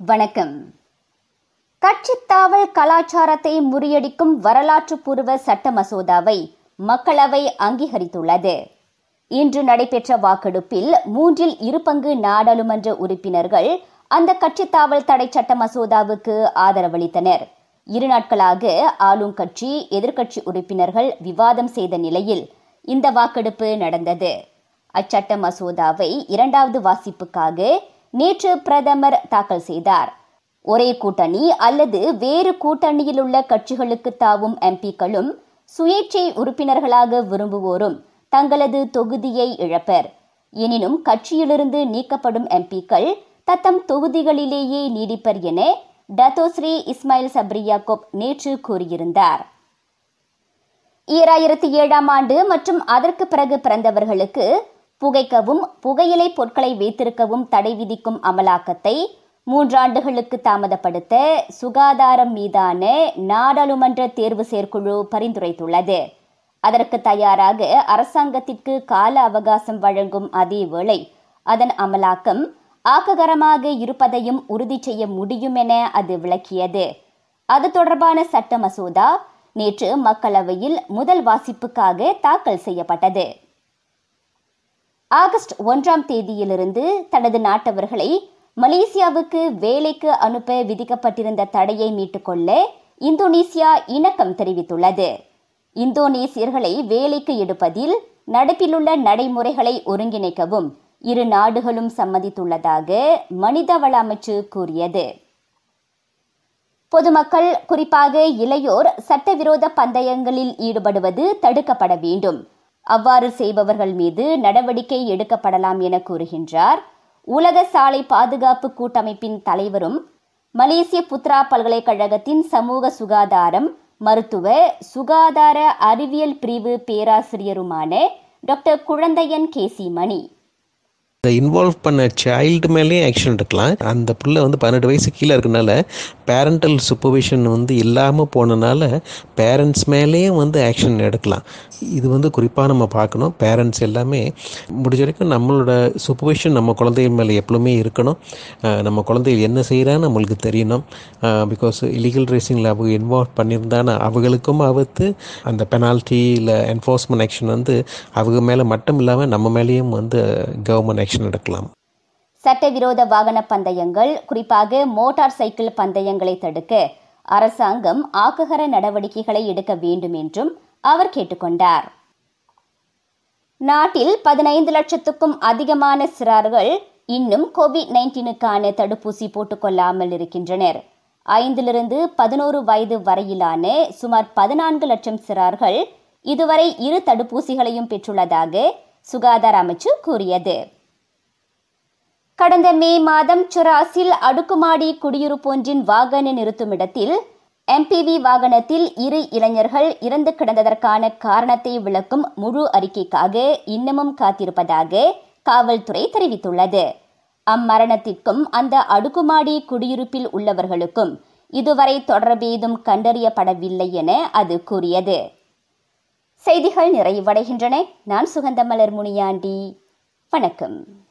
வணக்கம். கட்சித்தாவல் கலாச்சாரத்தை முறியடிக்கும் வரலாற்று பூர்வ சட்ட மசோதாவை மக்களவை அங்கீகரித்துள்ளது. இன்று நடைபெற்ற வாக்கெடுப்பில் மூன்றில் இரு பங்கு நாடாளுமன்ற உறுப்பினர்கள் அந்த கட்சித்தாவல் தடை சட்ட மசோதாவுக்கு ஆதரவளித்தனர். இரு நாட்களாக ஆளும் கட்சி எதிர்க்கட்சி உறுப்பினர்கள் விவாதம் செய்த நிலையில் இந்த வாக்கெடுப்பு நடந்தது. அச்சட்ட மசோதாவை இரண்டாவது வாசிப்புக்காக நேற்று பிரதமர் தாக்கல் செய்தார். ஒரே கூட்டணி அல்லது வேறு கூட்டணியில் உள்ள கட்சிகளுக்கு தாவும் எம்பிக்களும் சுயேட்சை உறுப்பினர்களாக விரும்புவோரும் தங்களது தொகுதியை இழப்பர். எனினும் கட்சியிலிருந்து நீக்கப்படும் எம்பிக்கள் தத்தம் தொகுதிகளிலேயே நீடிப்பர் என டத்தோஸ்ரீ இஸ்மாயில் சப்ரியாகோப் நேற்று கூறியிருந்தார். ஈராயிரத்தி ஏழாம் ஆண்டு மற்றும் அதற்கு பிறகு பிறந்தவர்களுக்கு புகைக்கவும் புகையிலை பொருட்களை வைத்திருக்கவும் தடை விதிக்கும் அமலாக்கத்தை மூன்றாண்டுகளுக்கு தாமதப்படுத்த சுகாதாரம் மீதான நாடாளுமன்ற தேர்வு செயற்குழு பரிந்துரைத்துள்ளது. அதற்கு தயாராக அரசாங்கத்திற்கு கால அவகாசம் வழங்கும் அதேவேளை அதன் அமலாக்கம் ஆக்ககரமாக இருப்பதையும் உறுதி செய்ய முடியும் என அது விளக்கியது. அது தொடர்பான சட்ட மசோதா நேற்று மக்களவையில் முதல் வாசிப்புக்காக தாக்கல் செய்யப்பட்டது. ஆகஸ்ட் ஒன்றாம் தேதியிலிருந்து தனது நாட்டவர்களை மலேசியாவுக்கு வேலைக்கு அனுப்ப விதிக்கப்பட்டிருந்த தடையை மீட்டுக்கொள்ள இந்தோனேசியா இணக்கம் தெரிவித்துள்ளது. இந்தோனேசியர்களை வேலைக்கு எடுப்பதில் நடப்பிலுள்ள நடைமுறைகளை ஒருங்கிணைக்கவும் இரு நாடுகளும் சம்மதித்துள்ளதாக மனிதவள அமைச்சு கூறியது. பொதுமக்கள் குறிப்பாக இளையோர் சட்டவிரோத பந்தயங்களில் ஈடுபடுவது தடுக்கப்பட வேண்டும். அவ்வாறு செய்பவர்கள் மீது நடவடிக்கை எடுக்கப்படலாம் என கூறுகின்றார். உலக சாலை பாதுகாப்பு கூட்டமைப்பின் தலைவரும் மலேசிய புத்ரா பல்கலைக்கழகத்தின் சமூக சுகாதாரம் மருத்துவ சுகாதார அறிவியல் பிரிவு பேராசிரியருமான டாக்டர் குழந்தையன் கேசி மணி. இந்த இன்வால்வ் பண்ண சைல்டு மேலேயும் ஆக்ஷன் எடுக்கலாம். அந்த பிள்ளை வந்து பன்னெண்டு வயசு கீழே இருக்கனால பேரண்டல் சூப்பர்விஷன் வந்து இல்லாமல் போனனால பேரண்ட்ஸ் மேலேயும் வந்து ஆக்ஷன் எடுக்கலாம். இது வந்து குறிப்பாக நம்ம பார்க்கணும். பேரண்ட்ஸ் எல்லாமே முடிஞ்ச வரைக்கும் நம்மளோட சூப்பர்விஷன் நம்ம குழந்தைகள் மேலே எப்பவுமே இருக்கணும். நம்ம குழந்தைகள் என்ன செய்கிறான்னு நம்மளுக்கு தெரியணும். பிகாஸ் இலீகல் ரேசிங்கில் அவங்க இன்வால்வ் பண்ணியிருந்தானா அவங்களுக்கும் ஆபத்து அந்த பெனால்ட்டி இல்லை என்ஃபோர்ஸ்மெண்ட் ஆக்ஷன் வந்து அவங்க மேலே மட்டும் இல்லாமல் நம்ம மேலேயும் வந்து கவர்மெண்ட் ஆக்ஷன் எடுக்கலாம் சட்டவிரோத வாகன பந்தயங்கள் குறிப்பாக மோட்டார் சைக்கிள் பந்தயங்களை தடுக்க அரசாங்கம் ஆக்ககர நடவடிக்கைகளை எடுக்க வேண்டும் என்றும் அவர் கேட்டுக்கொண்டார். நாட்டில் பதினைந்து லட்சத்துக்கும் அதிகமான சிறார்கள் இன்னும் கோவிட் நைன்டீனுக்கான தடுப்பூசி போட்டுக்கொள்ளாமல் இருக்கின்றனர். ஐந்திலிருந்து பதினோரு வயது வரையிலான சுமார் பதினான்கு லட்சம் சிறார்கள் இதுவரை இரு தடுப்பூசிகளையும் பெற்றுள்ளதாக சுகாதார அமைச்சு கூறியது. கடந்த மே மாதம் சுராஸில் அடுக்குமாடி குடியிருப்பொன்றின் வாகன நிறுத்துமிடத்தில் எம்பிவி வாகனத்தில் இரு இளைஞர்கள் இறந்து கிடந்ததற்கான காரணத்தை விளக்கும் முழு அறிக்கைக்காக இன்னமும் காத்திருப்பதாக காவல்துறை தெரிவித்துள்ளது. அம்மரணத்திற்கும் அந்த அடுக்குமாடி குடியிருப்பில் உள்ளவர்களுக்கும் இதுவரை தொடர்பேதும் கண்டறியப்படவில்லை என அது கூறியது. செய்திகள் நிறைவடைகின்றன. நான் சுகந்தமலர் முனியாண்டி. வணக்கம்.